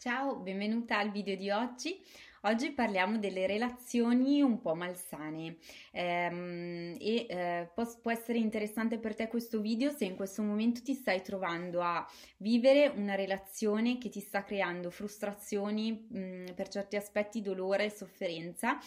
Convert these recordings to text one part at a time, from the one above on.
Ciao, benvenuta al video di oggi. Oggi parliamo delle relazioni un po' malsane ehm, e eh, può, può, essere interessante per te questo video se in questo momento ti stai trovando a vivere una relazione che ti sta creando frustrazioni, mh, per certi aspetti dolore e sofferenza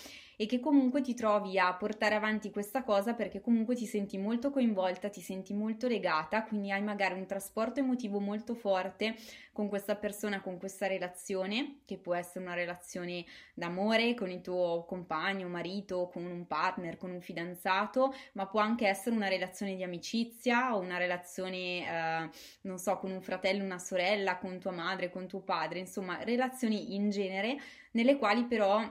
e che comunque ti trovi a portare avanti questa cosa perché comunque ti senti molto coinvolta, ti senti molto legata, quindi hai magari un trasporto emotivo molto forte con questa persona, con questa relazione, che può essere una relazione d'amore con il tuo compagno, marito, con un partner, con un fidanzato, ma può anche essere una relazione di amicizia o una relazione, eh, non so, con un fratello, una sorella, con tua madre, con tuo padre, insomma, relazioni in genere nelle quali però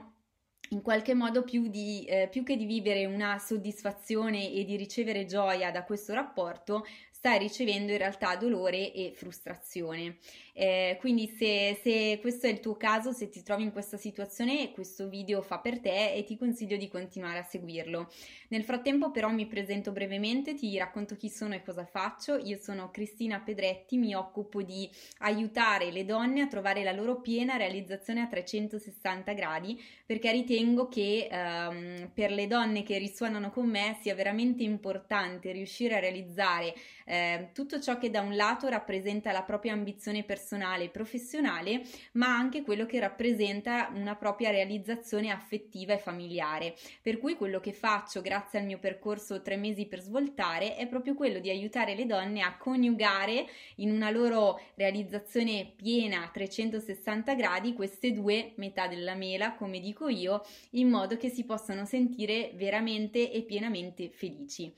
in qualche modo più, di, eh, più che di vivere una soddisfazione e di ricevere gioia da questo rapporto, stai ricevendo in realtà dolore e frustrazione. Eh, quindi se, se, questo è il tuo caso, se ti trovi in questa situazione, questo video fa per te e ti consiglio di continuare a seguirlo. Nel frattempo però mi presento brevemente, ti racconto chi sono e cosa faccio. Io sono Cristina Pedretti, mi occupo di aiutare le donne a trovare la loro piena realizzazione a 360 gradi perché ritengo che ehm, per le donne che risuonano con me sia veramente importante riuscire a realizzare eh, tutto ciò che da un lato rappresenta la propria ambizione personale e professionale, ma anche quello che rappresenta una propria realizzazione affettiva e familiare. Per cui quello che faccio grazie al mio percorso tre mesi per svoltare è proprio quello di aiutare le donne a coniugare in una loro realizzazione piena a 360 gradi queste due metà della mela, come dico io, in modo che si possano sentire veramente e pienamente felici.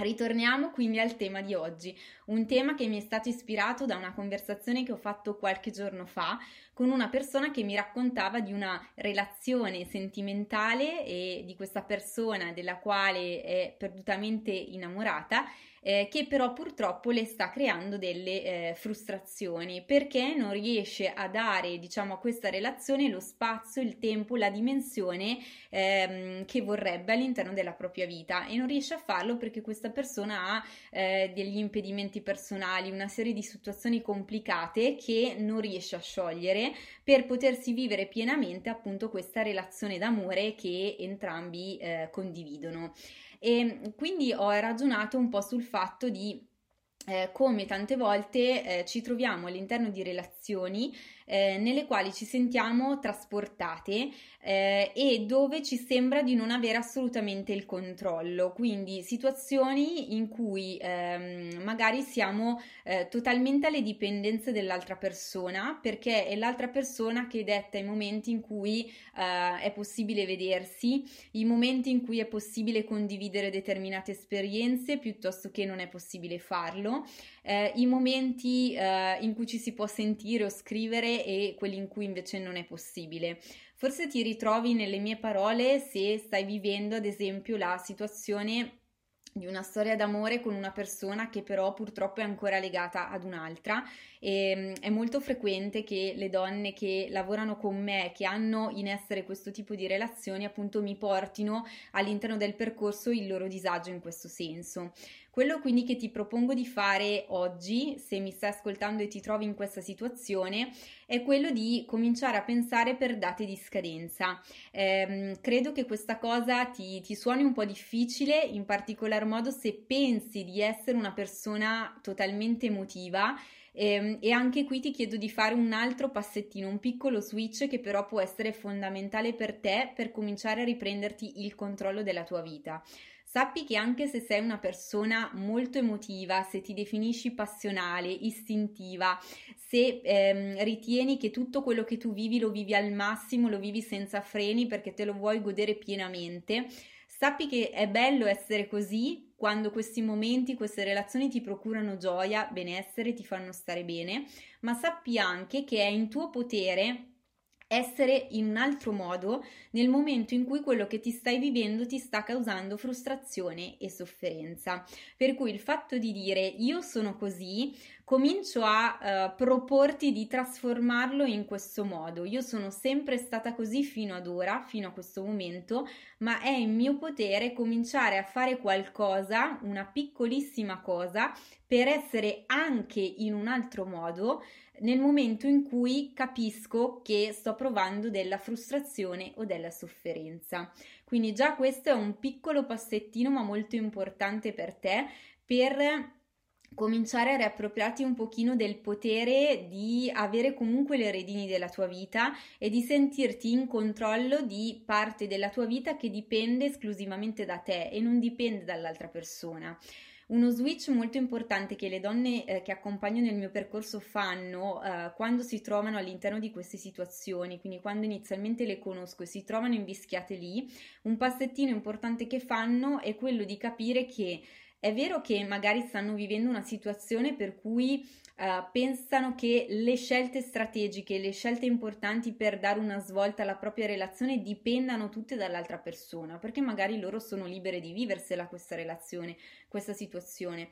Ritorniamo quindi al tema di oggi, un tema che mi è stato ispirato da una conversazione che ho fatto qualche giorno fa con una persona che mi raccontava di una relazione sentimentale e di questa persona della quale è perdutamente innamorata eh, che però purtroppo le sta creando delle eh, frustrazioni perché non riesce a dare diciamo a questa relazione lo spazio, il tempo, la dimensione ehm, che vorrebbe all'interno della propria vita e non riesce a farlo perché questa persona ha eh, degli impedimenti personali, una serie di situazioni complicate che non riesce a sciogliere per potersi vivere pienamente appunto questa relazione d'amore che entrambi eh, condividono. E quindi ho ragionato un po' sul fatto di eh, come tante volte eh, ci troviamo all'interno di relazioni eh, nelle quali ci sentiamo trasportate eh, e dove ci sembra di non avere assolutamente il controllo, quindi situazioni in cui ehm, magari siamo eh, totalmente alle dipendenze dell'altra persona perché è l'altra persona che detta i momenti in cui eh, è possibile vedersi, i momenti in cui è possibile condividere determinate esperienze piuttosto che non è possibile farlo, eh, i momenti eh, in cui ci si può sentire o scrivere e quelli in cui invece non è possibile. Forse ti ritrovi nelle mie parole se stai vivendo ad esempio la situazione di una storia d'amore con una persona che però purtroppo è ancora legata ad un'altra e mm, è molto frequente che le donne che lavorano con me, che hanno in essere questo tipo di relazioni, appunto mi portino all'interno del percorso il loro disagio in questo senso. Quello quindi che ti propongo di fare oggi, se mi stai ascoltando e ti trovi in questa situazione, è quello di cominciare a pensare per date di scadenza. Eh, credo che questa cosa ti, ti suoni un po' difficile, in particolar modo se pensi di essere una persona totalmente emotiva. Ehm, e anche qui ti chiedo di fare un altro passettino, un piccolo switch che però può essere fondamentale per te per cominciare a riprenderti il controllo della tua vita. Sappi che anche se sei una persona molto emotiva, se ti definisci passionale, istintiva, se ehm, ritieni che tutto quello che tu vivi lo vivi al massimo, lo vivi senza freni perché te lo vuoi godere pienamente, sappi che è bello essere così quando questi momenti, queste relazioni ti procurano gioia, benessere, ti fanno stare bene, ma sappi anche che è in tuo potere essere in un altro modo nel momento in cui quello che ti stai vivendo ti sta causando frustrazione e sofferenza. Per cui il fatto di dire io sono così comincio a uh, proporti di trasformarlo in questo modo. Io sono sempre stata così fino ad ora, fino a questo momento, ma è in mio potere cominciare a fare qualcosa, una piccolissima cosa, per essere anche in un altro modo nel momento in cui capisco che sto provando della frustrazione o della sofferenza. Quindi già questo è un piccolo passettino ma molto importante per te per cominciare a riappropriarti un pochino del potere di avere comunque le redini della tua vita e di sentirti in controllo di parte della tua vita che dipende esclusivamente da te e non dipende dall'altra persona. Uno switch molto importante che le donne eh, che accompagnano il mio percorso fanno eh, quando si trovano all'interno di queste situazioni, quindi quando inizialmente le conosco e si trovano invischiate lì, un passettino importante che fanno è quello di capire che è vero che magari stanno vivendo una situazione per cui uh, pensano che le scelte strategiche, le scelte importanti per dare una svolta alla propria relazione dipendano tutte dall'altra persona, perché magari loro sono libere di viversela questa relazione, questa situazione.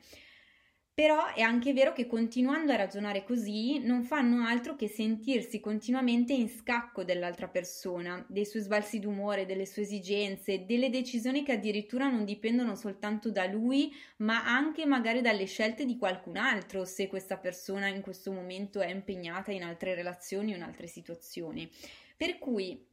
Però è anche vero che continuando a ragionare così non fanno altro che sentirsi continuamente in scacco dell'altra persona, dei suoi sbalzi d'umore, delle sue esigenze, delle decisioni che addirittura non dipendono soltanto da lui, ma anche magari dalle scelte di qualcun altro, se questa persona in questo momento è impegnata in altre relazioni o in altre situazioni. Per cui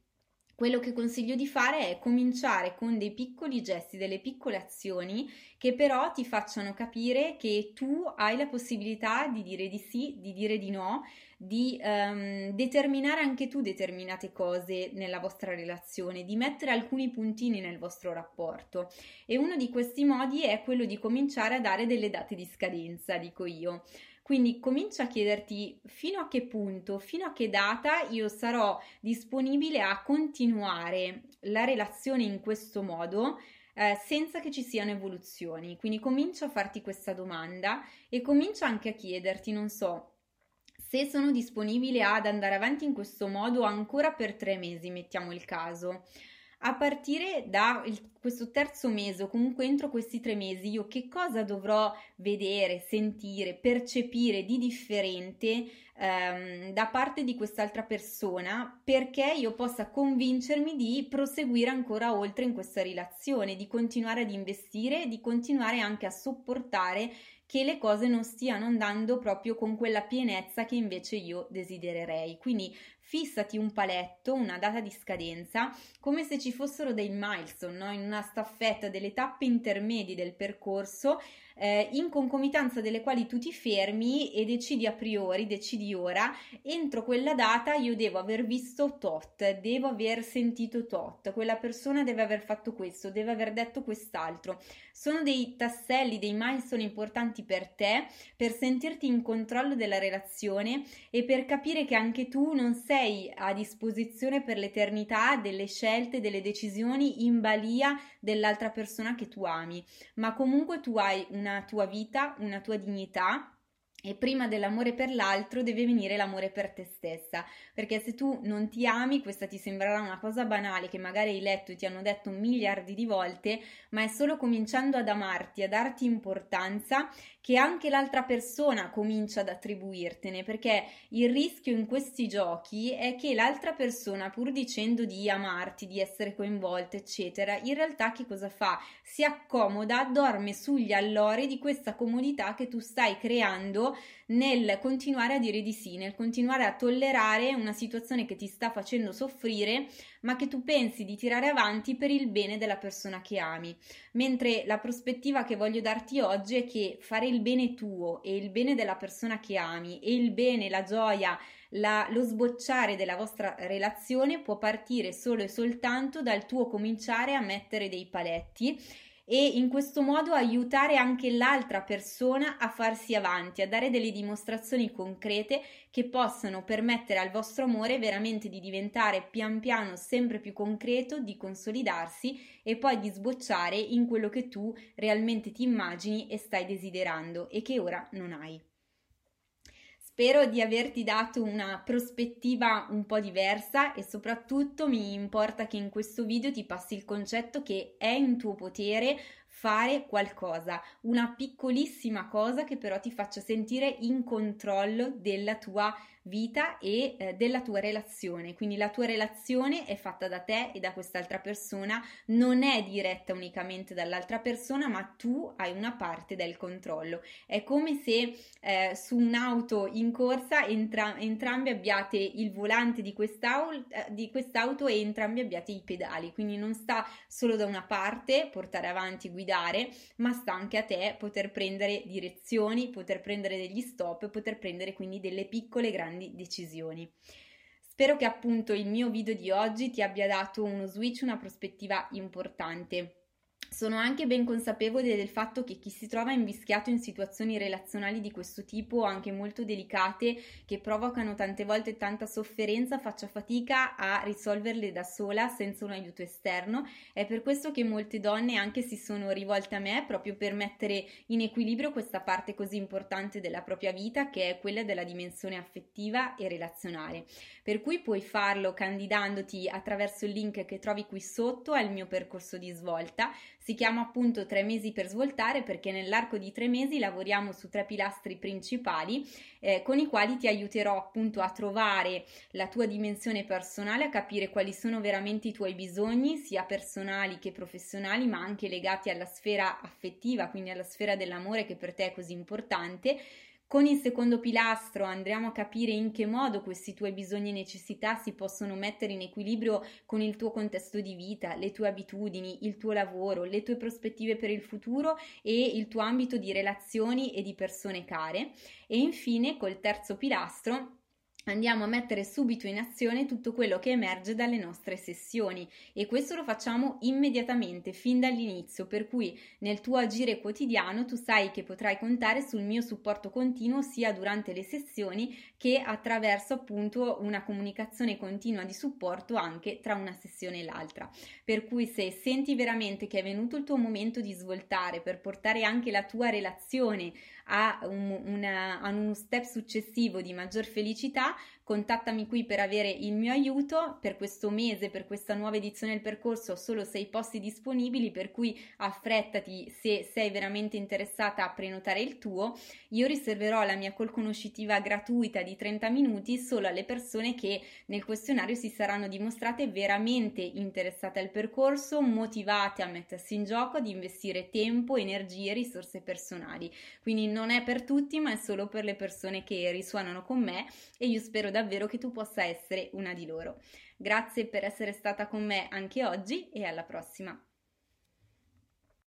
quello che consiglio di fare è cominciare con dei piccoli gesti, delle piccole azioni che però ti facciano capire che tu hai la possibilità di dire di sì, di dire di no, di um, determinare anche tu determinate cose nella vostra relazione, di mettere alcuni puntini nel vostro rapporto. E uno di questi modi è quello di cominciare a dare delle date di scadenza, dico io. Quindi comincia a chiederti fino a che punto, fino a che data io sarò disponibile a continuare la relazione in questo modo eh, senza che ci siano evoluzioni. Quindi comincia a farti questa domanda e comincia anche a chiederti, non so, se sono disponibile ad andare avanti in questo modo ancora per tre mesi, mettiamo il caso. A partire da il, questo terzo mese o comunque entro questi tre mesi, io che cosa dovrò vedere, sentire, percepire di differente ehm, da parte di quest'altra persona perché io possa convincermi di proseguire ancora oltre in questa relazione, di continuare ad investire, di continuare anche a sopportare che le cose non stiano andando proprio con quella pienezza che invece io desidererei. Quindi fissati un paletto, una data di scadenza, come se ci fossero dei milestone, no? in una staffetta, delle tappe intermedie del percorso eh, in concomitanza delle quali tu ti fermi e decidi a priori, decidi ora, entro quella data io devo aver visto tot, devo aver sentito tot, quella persona deve aver fatto questo, deve aver detto quest'altro. Sono dei tasselli, dei milestone importanti per te, per sentirti in controllo della relazione e per capire che anche tu non sei a disposizione per l'eternità delle scelte, delle decisioni in balia dell'altra persona che tu ami, ma comunque tu hai un una tua vita, una tua dignità e prima dell'amore per l'altro deve venire l'amore per te stessa, perché se tu non ti ami, questa ti sembrerà una cosa banale che magari hai letto e ti hanno detto miliardi di volte, ma è solo cominciando ad amarti, a darti importanza, che anche l'altra persona comincia ad attribuirtene, perché il rischio in questi giochi è che l'altra persona, pur dicendo di amarti, di essere coinvolta, eccetera, in realtà che cosa fa? Si accomoda, dorme sugli allori di questa comodità che tu stai creando nel continuare a dire di sì, nel continuare a tollerare una situazione che ti sta facendo soffrire, ma che tu pensi di tirare avanti per il bene della persona che ami. Mentre la prospettiva che voglio darti oggi è che fare il bene tuo e il bene della persona che ami e il bene, la gioia, la, lo sbocciare della vostra relazione può partire solo e soltanto dal tuo cominciare a mettere dei paletti e in questo modo aiutare anche l'altra persona a farsi avanti, a dare delle dimostrazioni concrete che possano permettere al vostro amore veramente di diventare pian piano sempre più concreto, di consolidarsi e poi di sbocciare in quello che tu realmente ti immagini e stai desiderando e che ora non hai. Spero di averti dato una prospettiva un po' diversa e soprattutto mi importa che in questo video ti passi il concetto che è in tuo potere fare qualcosa, una piccolissima cosa che però ti faccia sentire in controllo della tua vita e eh, della tua relazione. Quindi la tua relazione è fatta da te e da quest'altra persona, non è diretta unicamente dall'altra persona, ma tu hai una parte del controllo. È come se eh, su un'auto in corsa entra- entrambi abbiate il volante di quest'auto, eh, di quest'auto e entrambi abbiate i pedali. Quindi non sta solo da una parte portare avanti, guidare, ma sta anche a te poter prendere direzioni, poter prendere degli stop, poter prendere quindi delle piccole grandi grandi decisioni. Spero che appunto il mio video di oggi ti abbia dato uno switch, una prospettiva importante. Sono anche ben consapevole del fatto che chi si trova invischiato in situazioni relazionali di questo tipo, anche molto delicate, che provocano tante volte tanta sofferenza, faccia fatica a risolverle da sola senza un aiuto esterno. È per questo che molte donne anche si sono rivolte a me proprio per mettere in equilibrio questa parte così importante della propria vita che è quella della dimensione affettiva e relazionale. Per cui puoi farlo candidandoti attraverso il link che trovi qui sotto al mio percorso di svolta si chiama appunto tre mesi per svoltare perché nell'arco di tre mesi lavoriamo su tre pilastri principali eh, con i quali ti aiuterò appunto a trovare la tua dimensione personale, a capire quali sono veramente i tuoi bisogni, sia personali che professionali, ma anche legati alla sfera affettiva, quindi alla sfera dell'amore che per te è così importante con il secondo pilastro andremo a capire in che modo questi tuoi bisogni e necessità si possono mettere in equilibrio con il tuo contesto di vita, le tue abitudini, il tuo lavoro, le tue prospettive per il futuro e il tuo ambito di relazioni e di persone care. E infine, col terzo pilastro, andiamo a mettere subito in azione tutto quello che emerge dalle nostre sessioni e questo lo facciamo immediatamente fin dall'inizio per cui nel tuo agire quotidiano tu sai che potrai contare sul mio supporto continuo sia durante le sessioni che attraverso appunto una comunicazione continua di supporto anche tra una sessione e l'altra. Per cui se senti veramente che è venuto il tuo momento di svoltare per portare anche la tua relazione a, un, una, a uno step successivo di maggior felicità, contattami qui per avere il mio aiuto per questo mese, per questa nuova edizione del percorso, ho solo sei posti disponibili, per cui affrettati se sei veramente interessata a prenotare il tuo. Io riserverò la mia call conoscitiva gratuita di 30 minuti solo alle persone che nel questionario si saranno dimostrate veramente interessate al percorso, motivate a mettersi in gioco, ad investire tempo, energie e risorse personali. Quindi non è per tutti, ma è solo per le persone che risuonano con me e io spero davvero che tu possa essere una di loro. Grazie per essere stata con me anche oggi e alla prossima.